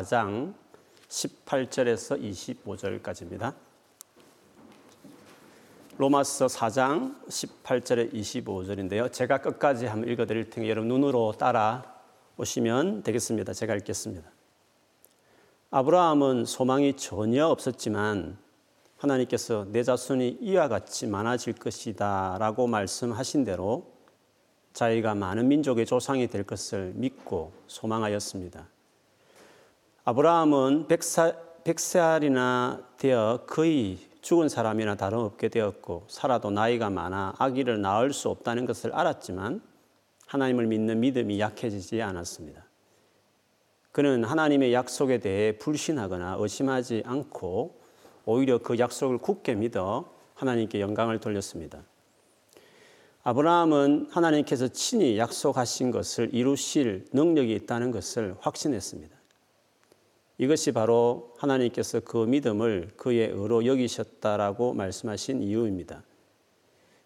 4장 18절에서 25절까지입니다. 로마서 4장 18절에 25절인데요. 제가 끝까지 한번 읽어 드릴 테니 여러분 눈으로 따라 오시면 되겠습니다. 제가 읽겠습니다. 아브라함은 소망이 전혀 없었지만 하나님께서 내 자손이 이와 같이 많아질 것이다 라고 말씀하신 대로 자기가 많은 민족의 조상이 될 것을 믿고 소망하였습니다. 아브라함은 백사, 백살이나 되어 거의 죽은 사람이나 다름없게 되었고 살아도 나이가 많아 아기를 낳을 수 없다는 것을 알았지만 하나님을 믿는 믿음이 약해지지 않았습니다. 그는 하나님의 약속에 대해 불신하거나 의심하지 않고 오히려 그 약속을 굳게 믿어 하나님께 영광을 돌렸습니다. 아브라함은 하나님께서 친히 약속하신 것을 이루실 능력이 있다는 것을 확신했습니다. 이것이 바로 하나님께서 그 믿음을 그의 의로 여기셨다라고 말씀하신 이유입니다.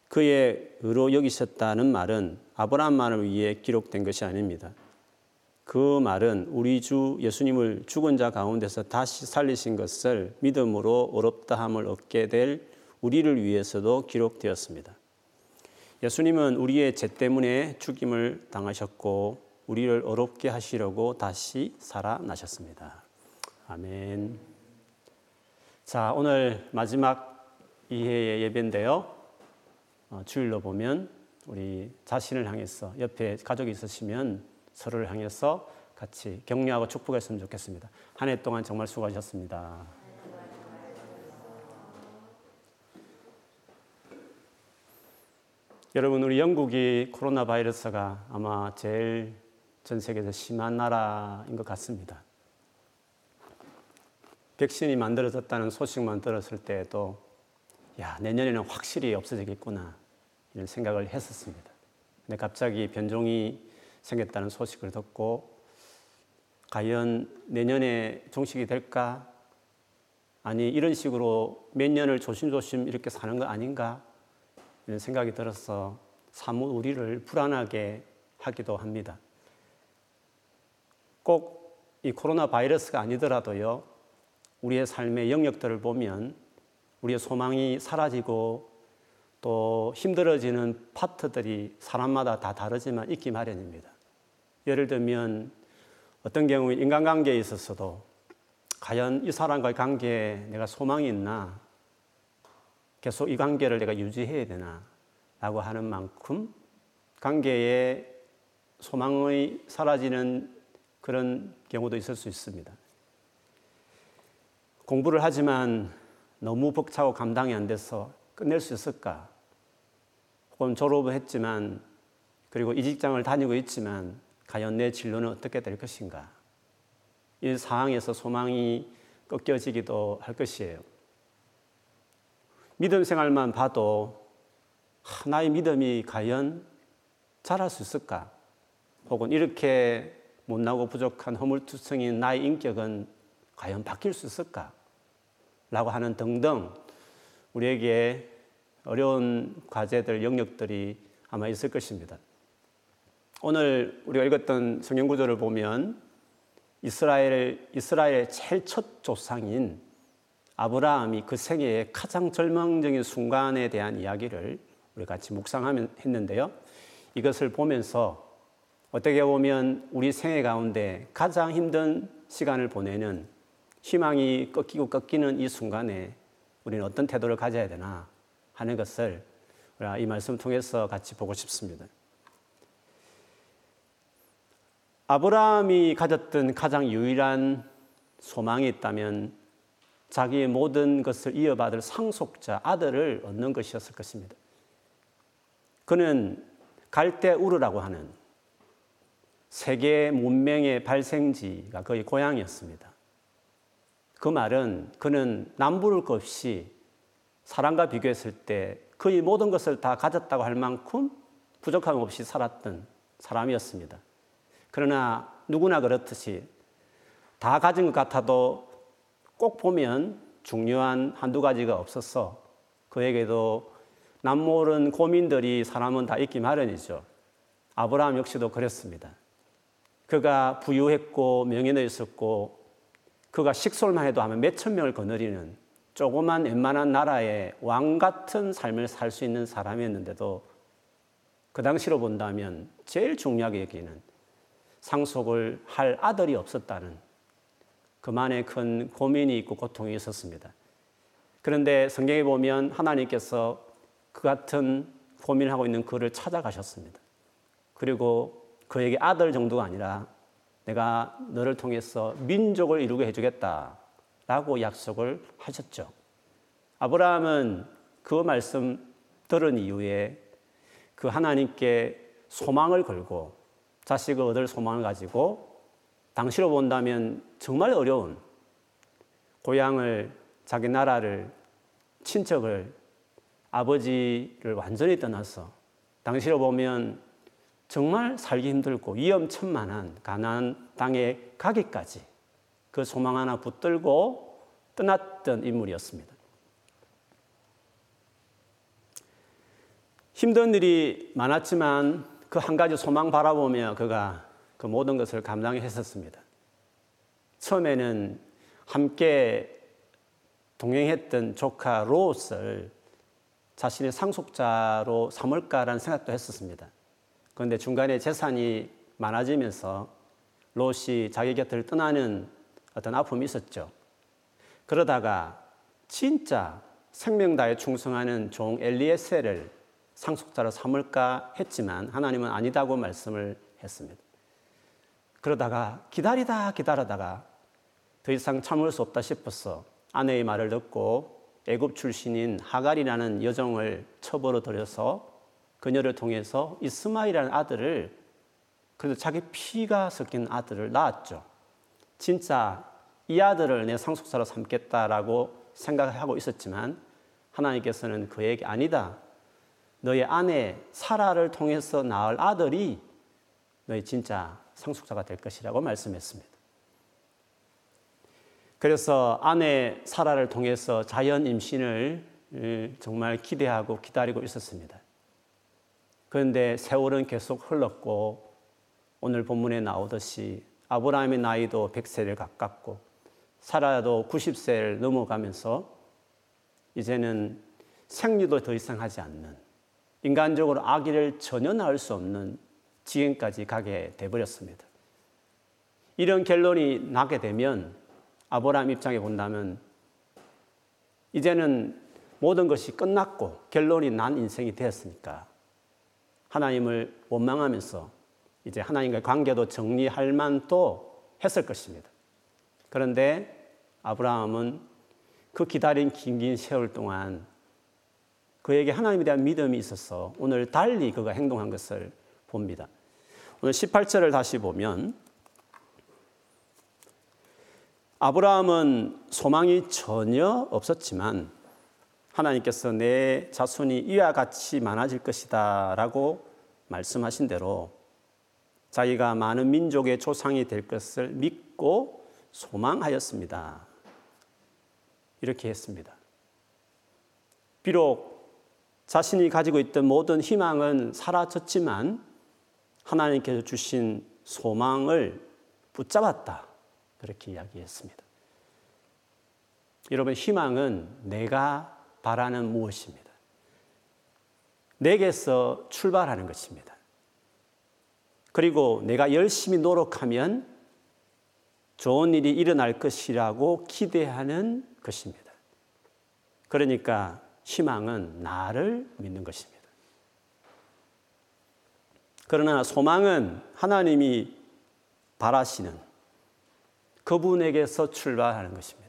그의 의로 여기셨다는 말은 아브라함만을 위해 기록된 것이 아닙니다. 그 말은 우리 주 예수님을 죽은 자 가운데서 다시 살리신 것을 믿음으로 어렵다함을 얻게 될 우리를 위해서도 기록되었습니다. 예수님은 우리의 죄 때문에 죽임을 당하셨고 우리를 어렵게 하시려고 다시 살아나셨습니다. 아멘. 자, 오늘 마지막 이해의 예배인데요. 어, 주일로 보면 우리 자신을 향해서 옆에 가족이 있으시면 서로를 향해서 같이 격려하고 축복했으면 좋겠습니다. 한 해 동안 정말 수고하셨습니다. 여러분, 우리 영국이 코로나 바이러스가 아마 제일 전 세계에서 심한 나라인 것 같습니다. 백신이 만들어졌다는 소식만 들었을 때에도 야, 내년에는 확실히 없어지겠구나 이런 생각을 했었습니다. 근데 갑자기 변종이 생겼다는 소식을 듣고 과연 내년에 종식이 될까? 아니 이런 식으로 몇 년을 조심조심 이렇게 사는 거 아닌가? 이런 생각이 들어서 사무 우리를 불안하게 하기도 합니다. 꼭 이 코로나 바이러스가 아니더라도요, 우리의 삶의 영역들을 보면 우리의 소망이 사라지고 또 힘들어지는 파트들이 사람마다 다 다르지만 있기 마련입니다. 예를 들면 어떤 경우에 인간관계에 있어서도 과연 이 사람과의 관계에 내가 소망이 있나? 계속 이 관계를 내가 유지해야 되나? 라고 하는 만큼 관계에 소망이 사라지는 그런 경우도 있을 수 있습니다. 공부를 하지만 너무 벅차고 감당이 안 돼서 끝낼 수 있을까? 혹은 졸업을 했지만 그리고 이 직장을 다니고 있지만 과연 내 진로는 어떻게 될 것인가? 이 상황에서 소망이 꺾여지기도 할 것이에요. 믿음 생활만 봐도 나의 믿음이 과연 자랄 수 있을까? 혹은 이렇게 못나고 부족한 허물투성인 나의 인격은 과연 바뀔 수 있을까? 라고 하는 등등 우리에게 어려운 과제들, 영역들이 아마 있을 것입니다. 오늘 우리가 읽었던 성경 구절을 보면 이스라엘, 이스라엘의 제일 첫 조상인 아브라함이 그 생애의 가장 절망적인 순간에 대한 이야기를 우리 같이 묵상하면 했는데요. 이것을 보면서 어떻게 보면 우리 생애 가운데 가장 힘든 시간을 보내는 희망이 꺾이고 꺾이는 이 순간에 우리는 어떤 태도를 가져야 되나 하는 것을 이 말씀 통해서 같이 보고 싶습니다. 아브라함이 가졌던 가장 유일한 소망이 있다면 자기의 모든 것을 이어받을 상속자 아들을 얻는 것이었을 것입니다. 그는 갈대 우르라고 하는 세계 문명의 발생지가 거의 고향이었습니다. 그 말은 그는 남부를 것 없이 사람과 비교했을 때 거의 모든 것을 다 가졌다고 할 만큼 부족함 없이 살았던 사람이었습니다. 그러나 누구나 그렇듯이 다 가진 것 같아도 꼭 보면 중요한 한두 가지가 없어서 그에게도 남모른 고민들이 사람은 다 있기 마련이죠. 아브라함 역시도 그랬습니다. 그가 부유했고 명예도 있었고 그가 식솔만 해도 하면 몇천 명을 거느리는 조그만 웬만한 나라의 왕 같은 삶을 살 수 있는 사람이었는데도 그 당시로 본다면 제일 중요하게 여기는 상속을 할 아들이 없었다는 그만의 큰 고민이 있고 고통이 있었습니다. 그런데 성경에 보면 하나님께서 그 같은 고민을 하고 있는 그를 찾아가셨습니다. 그리고 그에게 아들 정도가 아니라 내가 너를 통해서 민족을 이루게 해주겠다. 라고 약속을 하셨죠. 아브라함은 그 말씀 들은 이후에 그 하나님께 소망을 걸고 자식을 얻을 소망을 가지고 당시로 본다면 정말 어려운 고향을 자기 나라를 친척을 아버지를 완전히 떠나서 당시로 보면 정말 살기 힘들고 위험천만한 가나안 땅에 가기까지 그 소망 하나 붙들고 떠났던 인물이었습니다. 힘든 일이 많았지만 그 한 가지 소망 바라보며 그가 그 모든 것을 감당했었습니다. 처음에는 함께 동행했던 조카 롯을 자신의 상속자로 삼을까라는 생각도 했었습니다. 그런데 중간에 재산이 많아지면서 롯이 자기 곁을 떠나는 어떤 아픔이 있었죠. 그러다가 진짜 생명 다에 충성하는 종 엘리에셀을 상속자로 삼을까 했지만 하나님은 아니다고 말씀을 했습니다. 그러다가 기다리다 기다리다가 더 이상 참을 수 없다 싶어서 아내의 말을 듣고 애굽 출신인 하갈이라는 여정을 첩으로 들여서 그녀를 통해서 이스마일이라는 아들을 그래도 자기 피가 섞인 아들을 낳았죠. 진짜 이 아들을 내 상속사로 삼겠다라고 생각하고 있었지만 하나님께서는 그에게 아니다. 너의 아내 사라를 통해서 낳을 아들이 너의 진짜 상속자가 될 것이라고 말씀했습니다. 그래서 아내 사라를 통해서 자연 임신을 정말 기대하고 기다리고 있었습니다. 그런데 세월은 계속 흘렀고 오늘 본문에 나오듯이 아브라함의 나이도 100세를 가깝고 사라도 90세를 넘어가면서 이제는 생리도 더 이상 하지 않는 인간적으로 아기를 전혀 낳을 수 없는 지경까지 가게 돼버렸습니다. 이런 결론이 나게 되면 아브라함 입장에 본다면 이제는 모든 것이 끝났고 결론이 난 인생이 되었으니까 하나님을 원망하면서 이제 하나님과의 관계도 정리할 만도 했을 것입니다. 그런데 아브라함은 그 기다린 긴긴 세월 동안 그에게 하나님에 대한 믿음이 있어서 오늘 달리 그가 행동한 것을 봅니다. 오늘 18절을 다시 보면 아브라함은 소망이 전혀 없었지만 하나님께서 내 자손이 이와 같이 많아질 것이다 라고 말씀하신 대로 자기가 많은 민족의 조상이 될 것을 믿고 소망하였습니다. 이렇게 했습니다. 비록 자신이 가지고 있던 모든 희망은 사라졌지만 하나님께서 주신 소망을 붙잡았다. 그렇게 이야기했습니다. 여러분, 희망은 내가 바라는 무엇입니다. 내게서 출발하는 것입니다. 그리고 내가 열심히 노력하면 좋은 일이 일어날 것이라고 기대하는 것입니다. 그러니까 희망은 나를 믿는 것입니다. 그러나 소망은 하나님이 바라시는 그분에게서 출발하는 것입니다.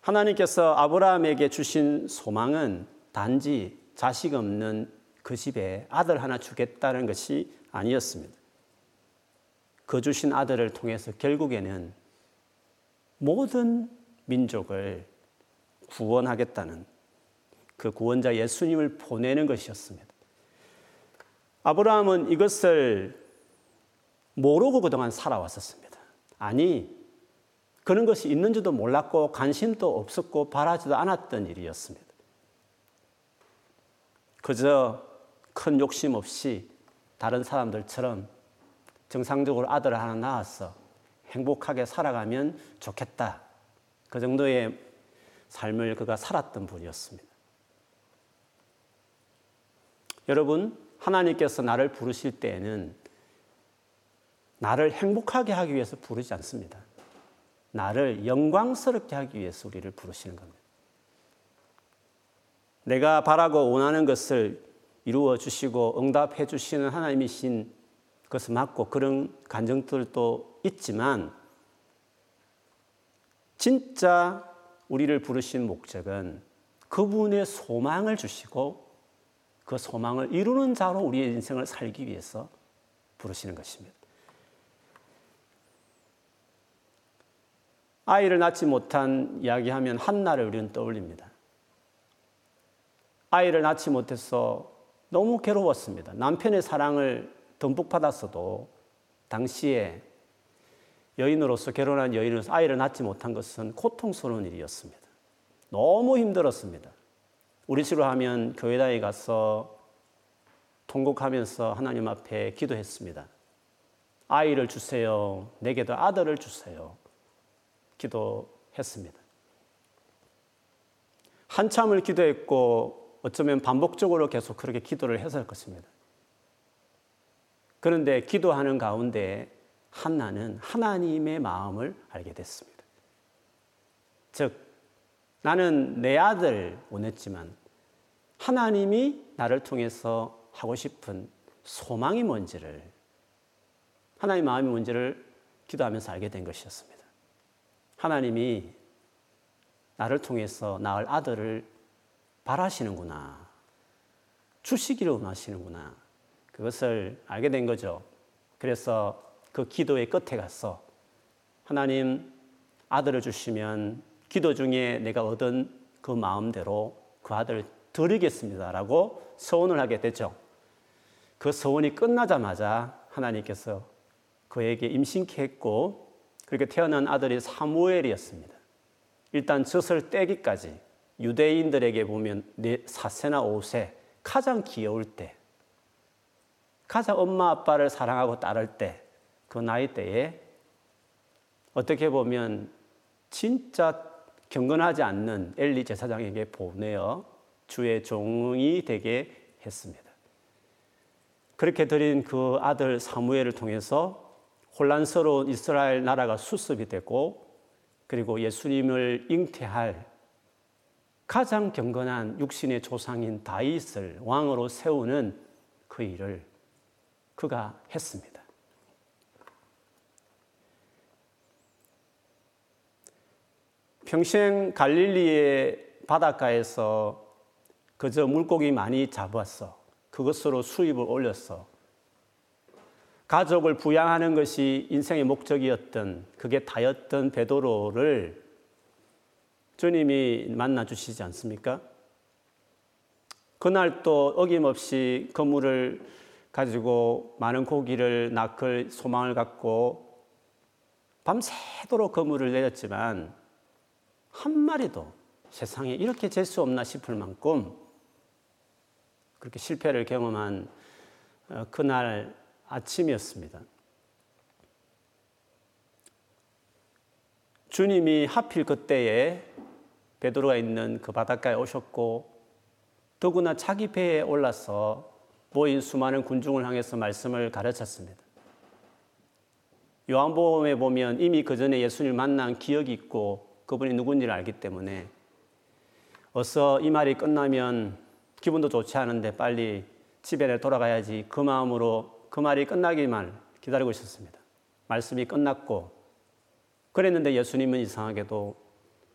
하나님께서 아브라함에게 주신 소망은 단지 자식 없는 그 집에 아들 하나 주겠다는 것이 아니었습니다. 그 주신 아들을 통해서 결국에는 모든 민족을 구원하겠다는 그 구원자 예수님을 보내는 것이었습니다. 아브라함은 이것을 모르고 그동안 살아왔었습니다. 아니, 그런 것이 있는지도 몰랐고 관심도 없었고 바라지도 않았던 일이었습니다. 그저 큰 욕심 없이 다른 사람들처럼 정상적으로 아들을 하나 낳았어 행복하게 살아가면 좋겠다. 그 정도의 삶을 그가 살았던 분이었습니다. 여러분, 하나님께서 나를 부르실 때에는 나를 행복하게 하기 위해서 부르지 않습니다. 나를 영광스럽게 하기 위해서 우리를 부르시는 겁니다. 내가 바라고 원하는 것을 이루어 주시고 응답해 주시는 하나님이신 것을 맞고 그런 간정들도 있지만 진짜 우리를 부르신 목적은 그분의 소망을 주시고 그 소망을 이루는 자로 우리의 인생을 살기 위해서 부르시는 것입니다. 아이를 낳지 못한 이야기하면 한나를 우리는 떠올립니다. 아이를 낳지 못해서 너무 괴로웠습니다. 남편의 사랑을 듬뿍 받았어도 당시에 여인으로서 결혼한 여인으로서 아이를 낳지 못한 것은 고통스러운 일이었습니다. 너무 힘들었습니다. 우리 집으로 하면 교회당에 가서 통곡하면서 하나님 앞에 기도했습니다. 아이를 주세요. 내게도 아들을 주세요. 기도했습니다. 한참을 기도했고 어쩌면 반복적으로 계속 그렇게 기도를 했을 것입니다. 그런데 기도하는 가운데 한나는 하나님의 마음을 알게 됐습니다. 즉, 나는 내 아들 원했지만 하나님이 나를 통해서 하고 싶은 소망이 뭔지를 하나님 마음이 뭔지를 기도하면서 알게 된 것이었습니다. 하나님이 나를 통해서 낳을 아들을 바라시는구나. 주시기를 원하시는구나. 그것을 알게 된 거죠. 그래서 그 기도의 끝에 가서 하나님 아들을 주시면 기도 중에 내가 얻은 그 마음대로 그 아들을 드리겠습니다라고 서원을 하게 되죠. 그 서원이 끝나자마자 하나님께서 그에게 임신케 했고 그렇게 태어난 아들이 사무엘이었습니다. 일단 젖을 떼기까지 유대인들에게 보면 사세나 오세 가장 귀여울 때 가장 엄마 아빠를 사랑하고 따를 때 그 나이 때에 어떻게 보면 진짜 경건하지 않는 엘리 제사장에게 보내어 주의 종이 되게 했습니다. 그렇게 드린 그 아들 사무엘을 통해서 혼란스러운 이스라엘 나라가 수습이 되고 그리고 예수님을 잉태할 가장 경건한 육신의 조상인 다윗을 왕으로 세우는 그 일을 그가 했습니다. 평생 갈릴리의 바닷가에서 그저 물고기 많이 잡았어. 그것으로 수입을 올렸어. 가족을 부양하는 것이 인생의 목적이었던 그게 다였던 베드로를 주님이 만나 주시지 않습니까? 그날 또 어김없이 그물을 가지고 많은 고기를 낚을 소망을 갖고 밤새도록 그물을 내렸지만 한 마리도 세상에 이렇게 잴수 없나 싶을 만큼 그렇게 실패를 경험한 어, 그날 아침이었습니다. 주님이 하필 그때에 베드로가 있는 그 바닷가에 오셨고 더구나 자기 배에 올라서 모인 수많은 군중을 향해서 말씀을 가르쳤습니다. 요한복음에 보면 이미 그 전에 예수님을 만난 기억이 있고 그분이 누군지를 알기 때문에 어서 이 말이 끝나면 기분도 좋지 않은데 빨리 집에 돌아가야지 그 마음으로 그 말이 끝나기만 기다리고 있었습니다. 말씀이 끝났고 그랬는데 예수님은 이상하게도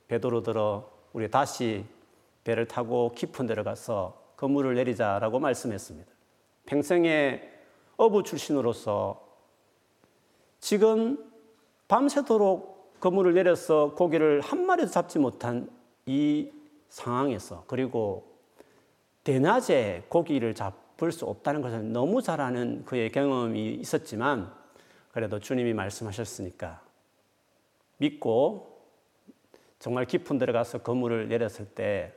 베드로 들어 우리 다시 배를 타고 깊은 데로 가서 건물을 내리자라고 말씀했습니다. 평생의 어부 출신으로서 지금 밤새도록 그 물을 내려서 고기를 한 마리도 잡지 못한 이 상황에서 그리고 대낮에 고기를 잡 을 수 없다는 것을 너무 잘 아는 그의 경험이 있었지만 그래도 주님이 말씀하셨으니까 믿고 정말 깊은 데 가서 그물을 내렸을 때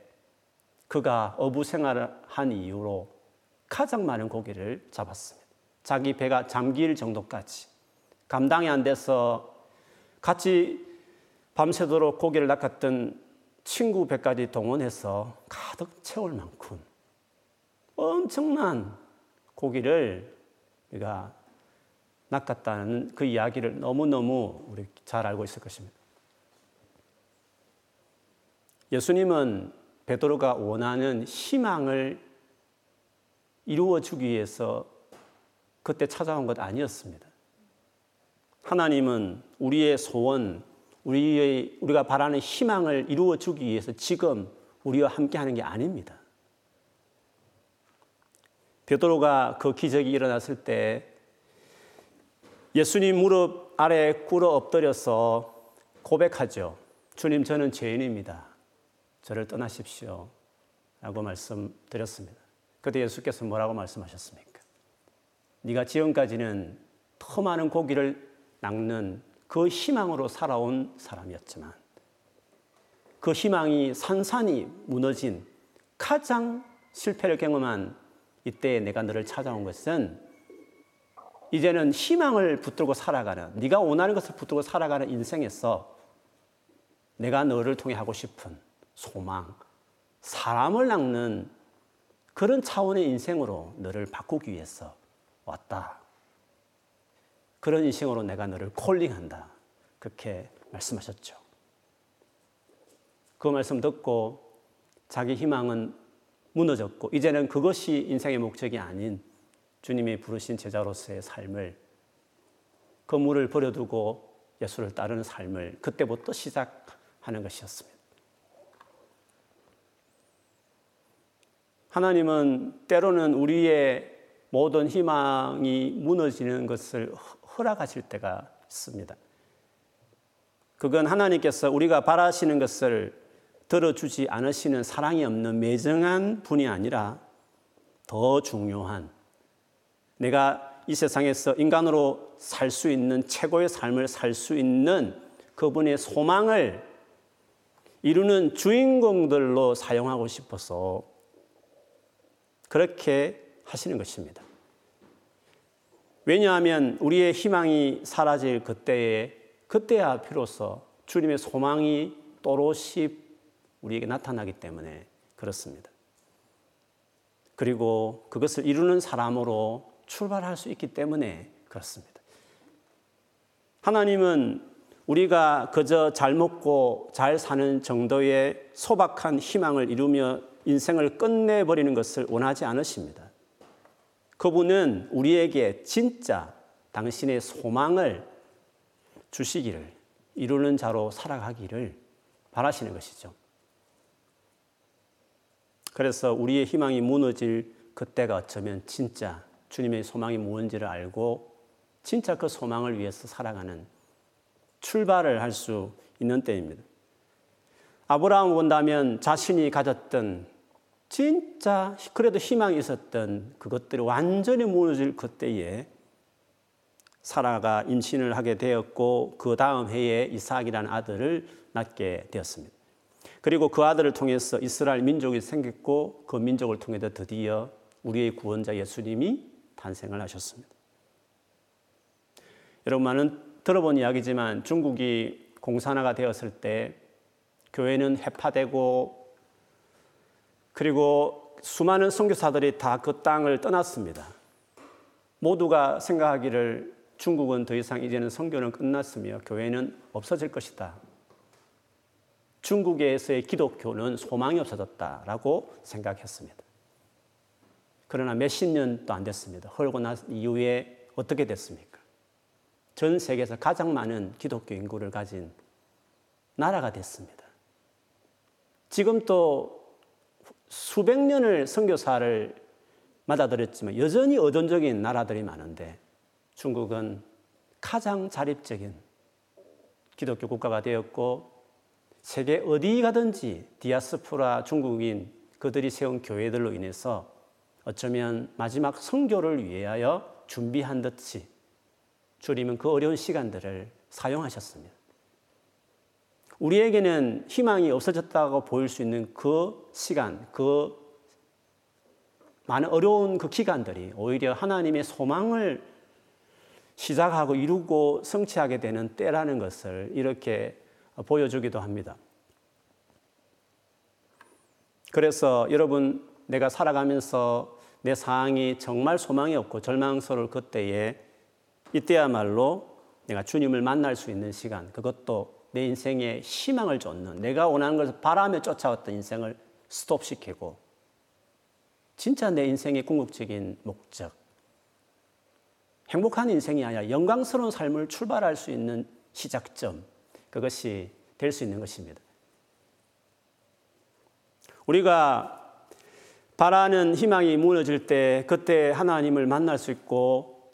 그가 어부 생활을 한 이후로 가장 많은 고기를 잡았습니다. 자기 배가 잠길 정도까지 감당이 안 돼서 같이 밤새도록 고기를 낚았던 친구 배까지 동원해서 가득 채울 만큼 엄청난 고기를 우리가 낚았다는 그 이야기를 너무너무 우리 잘 알고 있을 것입니다. 예수님은 베드로가 원하는 희망을 이루어 주기 위해서 그때 찾아온 것 아니었습니다. 하나님은 우리의 소원, 우리의 우리가 바라는 희망을 이루어 주기 위해서 지금 우리와 함께 하는 게 아닙니다. 베드로가 그 기적이 일어났을 때 예수님 무릎 아래 꿇어 엎드려서 고백하죠. 주님 저는 죄인입니다. 저를 떠나십시오. 라고 말씀드렸습니다. 그때 예수께서 뭐라고 말씀하셨습니까? 네가 지금까지는 더 많은 고기를 낚는 그 희망으로 살아온 사람이었지만 그 희망이 산산이 무너진 가장 실패를 경험한 이때 내가 너를 찾아온 것은 이제는 희망을 붙들고 살아가는 네가 원하는 것을 붙들고 살아가는 인생에서 내가 너를 통해 하고 싶은 소망, 사람을 낚는 그런 차원의 인생으로 너를 바꾸기 위해서 왔다. 그런 인생으로 내가 너를 콜링한다. 그렇게 말씀하셨죠. 그 말씀 듣고 자기 희망은 무너졌고 이제는 그것이 인생의 목적이 아닌 주님이 부르신 제자로서의 삶을 그 물을 버려두고 예수를 따르는 삶을 그때부터 시작하는 것이었습니다. 하나님은 때로는 우리의 모든 희망이 무너지는 것을 허락하실 때가 있습니다. 그건 하나님께서 우리가 바라시는 것을 들어주지 않으시는 사랑이 없는 매정한 분이 아니라 더 중요한 내가 이 세상에서 인간으로 살 수 있는 최고의 삶을 살 수 있는 그분의 소망을 이루는 주인공들로 사용하고 싶어서 그렇게 하시는 것입니다. 왜냐하면 우리의 희망이 사라질 그때에 그때야 비로소 주님의 소망이 또렷이 우리에게 나타나기 때문에 그렇습니다. 그리고 그것을 이루는 사람으로 출발할 수 있기 때문에 그렇습니다. 하나님은 우리가 그저 잘 먹고 잘 사는 정도의 소박한 희망을 이루며 인생을 끝내버리는 것을 원하지 않으십니다. 그분은 우리에게 진짜 당신의 소망을 주시기를 이루는 자로 살아가기를 바라시는 것이죠. 그래서 우리의 희망이 무너질 그때가 어쩌면 진짜 주님의 소망이 무엇인지를 알고 진짜 그 소망을 위해서 살아가는 출발을 할 수 있는 때입니다. 아브라함 본다면 자신이 가졌던 진짜 그래도 희망이 있었던 그것들이 완전히 무너질 그때에 사라가 임신을 하게 되었고 그 다음 해에 이삭이라는 아들을 낳게 되었습니다. 그리고 그 아들을 통해서 이스라엘 민족이 생겼고 그 민족을 통해서 드디어 우리의 구원자 예수님이 탄생을 하셨습니다. 여러분 많은 들어본 이야기지만 중국이 공산화가 되었을 때 교회는 해파되고 그리고 수많은 선교사들이 다 그 땅을 떠났습니다. 모두가 생각하기를 중국은 더 이상 이제는 선교는 끝났으며 교회는 없어질 것이다. 중국에서의 기독교는 소망이 없어졌다라고 생각했습니다. 그러나 몇십 년도 안 됐습니다. 헐고 난 이후에 어떻게 됐습니까? 전 세계에서 가장 많은 기독교 인구를 가진 나라가 됐습니다. 지금 또 수백 년을 선교사를 맞아들였지만 여전히 의존적인 나라들이 많은데 중국은 가장 자립적인 기독교 국가가 되었고 세계 어디 가든지 디아스포라 중국인 그들이 세운 교회들로 인해서 어쩌면 마지막 성교를 위하여 준비한 듯이 주님은 그 어려운 시간들을 사용하셨습니다. 우리에게는 희망이 없어졌다고 보일 수 있는 그 시간, 그 많은 어려운 그 기간들이 오히려 하나님의 소망을 시작하고 이루고 성취하게 되는 때라는 것을 이렇게 보여주기도 합니다. 그래서 여러분, 내가 살아가면서 내 상황이 정말 소망이 없고 절망스러울 그때에 이때야말로 내가 주님을 만날 수 있는 시간, 그것도 내 인생에 희망을 줬는, 내가 원하는 것을 바라며 쫓아왔던 인생을 스톱시키고, 진짜 내 인생의 궁극적인 목적, 행복한 인생이 아니라 영광스러운 삶을 출발할 수 있는 시작점, 그것이 될 수 있는 것입니다. 우리가 바라는 희망이 무너질 때 그때 하나님을 만날 수 있고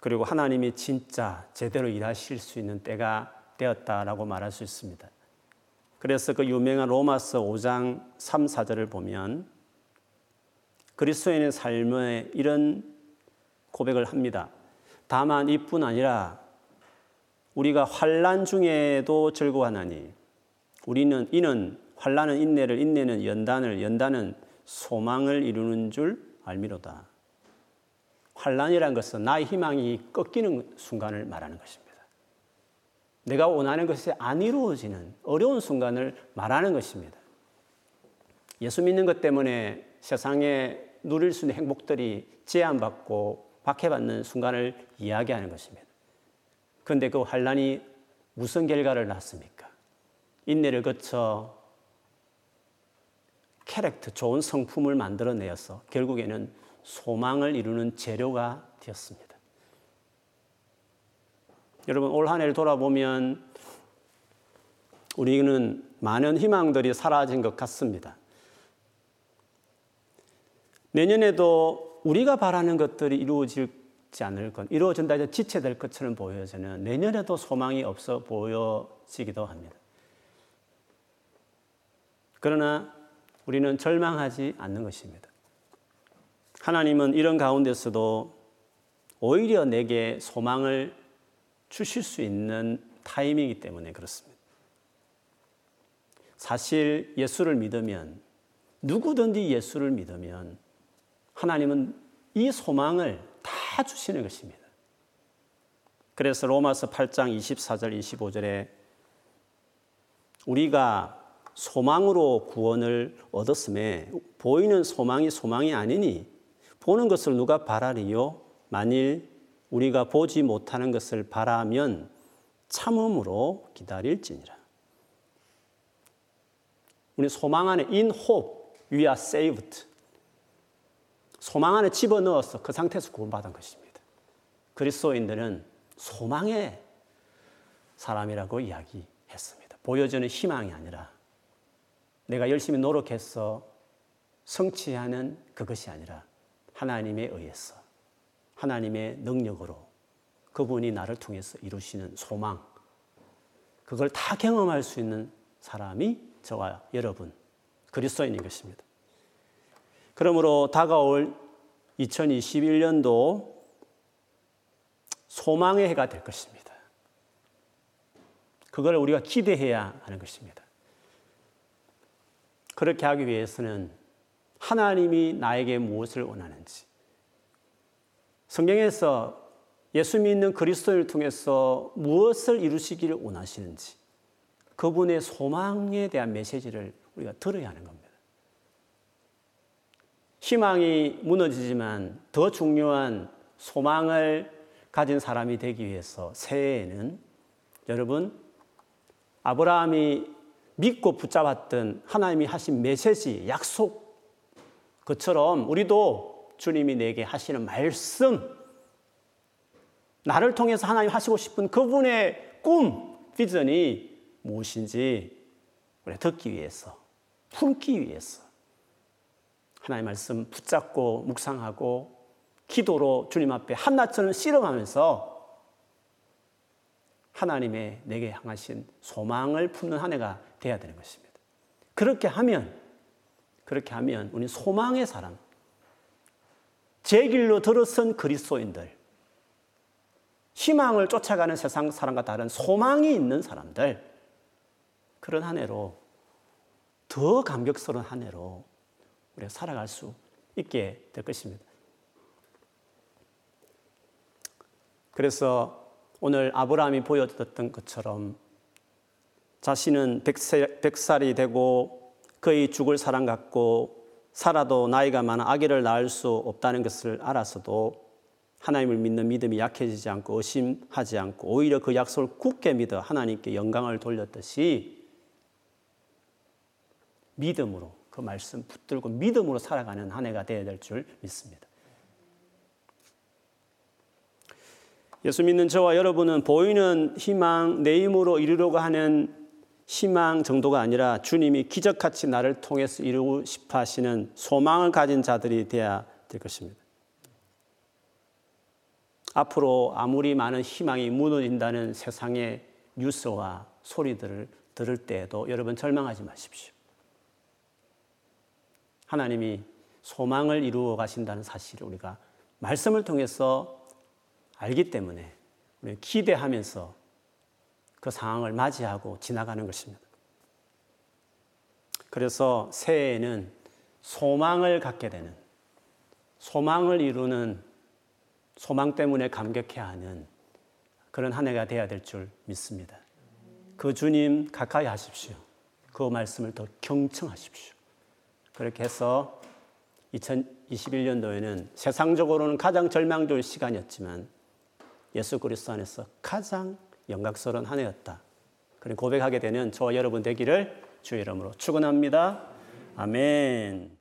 그리고 하나님이 진짜 제대로 일하실 수 있는 때가 되었다라고 말할 수 있습니다. 그래서 그 유명한 로마서 5장 3, 4절을 보면 그리스도인의 삶에 이런 고백을 합니다. 다만 이뿐 아니라 우리가 환란 중에도 즐거워하나니 우리는 이는 환란은 인내를 인내는 연단을 연단은 소망을 이루는 줄 알미로다. 환란이란 것은 나의 희망이 꺾이는 순간을 말하는 것입니다. 내가 원하는 것이 안 이루어지는 어려운 순간을 말하는 것입니다. 예수 믿는 것 때문에 세상에 누릴 수 있는 행복들이 제한받고 박해받는 순간을 이야기하는 것입니다. 그런데 그 환란이 무슨 결과를 낳습니까? 인내를 거쳐 캐릭터, 좋은 성품을 만들어내어서 결국에는 소망을 이루는 재료가 되었습니다. 여러분, 올 한 해를 돌아보면 우리는 많은 희망들이 사라진 것 같습니다. 내년에도 우리가 바라는 것들이 이루어지 지 않을 것, 이루어진다 해서 지체될 것처럼 보여지는 내년에도 소망이 없어 보여지기도 합니다. 그러나 우리는 절망하지 않는 것입니다. 하나님은 이런 가운데서도 오히려 내게 소망을 주실 수 있는 타임이기 때문에 그렇습니다. 사실 예수를 믿으면 누구든지 예수를 믿으면 하나님은 이 소망을 다 주시는 것입니다. 그래서 로마서 8장 24절 25절에 우리가 소망으로 구원을 얻었음에 보이는 소망이 소망이 아니니 보는 것을 누가 바라리요? 만일 우리가 보지 못하는 것을 바라면 참음으로 기다릴지니라. 우리 소망 안에 in hope we are saved. 소망 안에 집어넣어서 그 상태에서 구원받은 것입니다. 그리스도인들은 소망의 사람이라고 이야기했습니다. 보여주는 희망이 아니라 내가 열심히 노력해서 성취하는 그것이 아니라 하나님에 의해서 하나님의 능력으로 그분이 나를 통해서 이루시는 소망 그걸 다 경험할 수 있는 사람이 저와 여러분 그리스도인인 것입니다. 그러므로 다가올 2021년도 소망의 해가 될 것입니다. 그걸 우리가 기대해야 하는 것입니다. 그렇게 하기 위해서는 하나님이 나에게 무엇을 원하는지, 성경에서 예수 믿는 그리스도를 통해서 무엇을 이루시기를 원하시는지, 그분의 소망에 대한 메시지를 우리가 들어야 하는 겁니다. 희망이 무너지지만 더 중요한 소망을 가진 사람이 되기 위해서 새해에는 여러분 아브라함이 믿고 붙잡았던 하나님이 하신 메시지, 약속, 그처럼 우리도 주님이 내게 하시는 말씀, 나를 통해서 하나님 하시고 싶은 그분의 꿈, 비전이 무엇인지 우리 듣기 위해서, 품기 위해서 하나님 말씀 붙잡고 묵상하고 기도로 주님 앞에 한낮처럼 씨름하면서 하나님의 내게 향하신 소망을 품는 한 해가 돼야 되는 것입니다. 그렇게 하면, 그렇게 하면 우리 소망의 사람, 제 길로 들어선 그리스도인들, 희망을 쫓아가는 세상 사람과 다른 소망이 있는 사람들, 그런 한 해로 더 감격스러운 한 해로 우리가 살아갈 수 있게 될 것입니다. 그래서 오늘 아브라함이 보여줬던 것처럼 자신은 백살이 되고 거의 죽을 사람 같고 살아도 나이가 많아 아기를 낳을 수 없다는 것을 알아서도 하나님을 믿는 믿음이 약해지지 않고 의심하지 않고 오히려 그 약속을 굳게 믿어 하나님께 영광을 돌렸듯이 믿음으로 그 말씀 붙들고 믿음으로 살아가는 한 해가 되어야 될 줄 믿습니다. 예수 믿는 저와 여러분은 보이는 희망, 내 힘으로 이루려고 하는 희망 정도가 아니라 주님이 기적같이 나를 통해서 이루고 싶어 하시는 소망을 가진 자들이 되어야 될 것입니다. 앞으로 아무리 많은 희망이 무너진다는 세상의 뉴스와 소리들을 들을 때에도 여러분 절망하지 마십시오. 하나님이 소망을 이루어 가신다는 사실을 우리가 말씀을 통해서 알기 때문에 우리 기대하면서 그 상황을 맞이하고 지나가는 것입니다. 그래서 새해에는 소망을 갖게 되는 소망을 이루는 소망 때문에 감격해야 하는 그런 한 해가 되어야 될 줄 믿습니다. 그 주님 가까이 하십시오. 그 말씀을 더 경청하십시오. 그렇게 해서 2021년도에는 세상적으로는 가장 절망적인 시간이었지만 예수 그리스도 안에서 가장 영광스러운 한 해였다. 그런 고백하게 되는 저와 여러분 되기를 주의 이름으로 축원합니다. 아멘.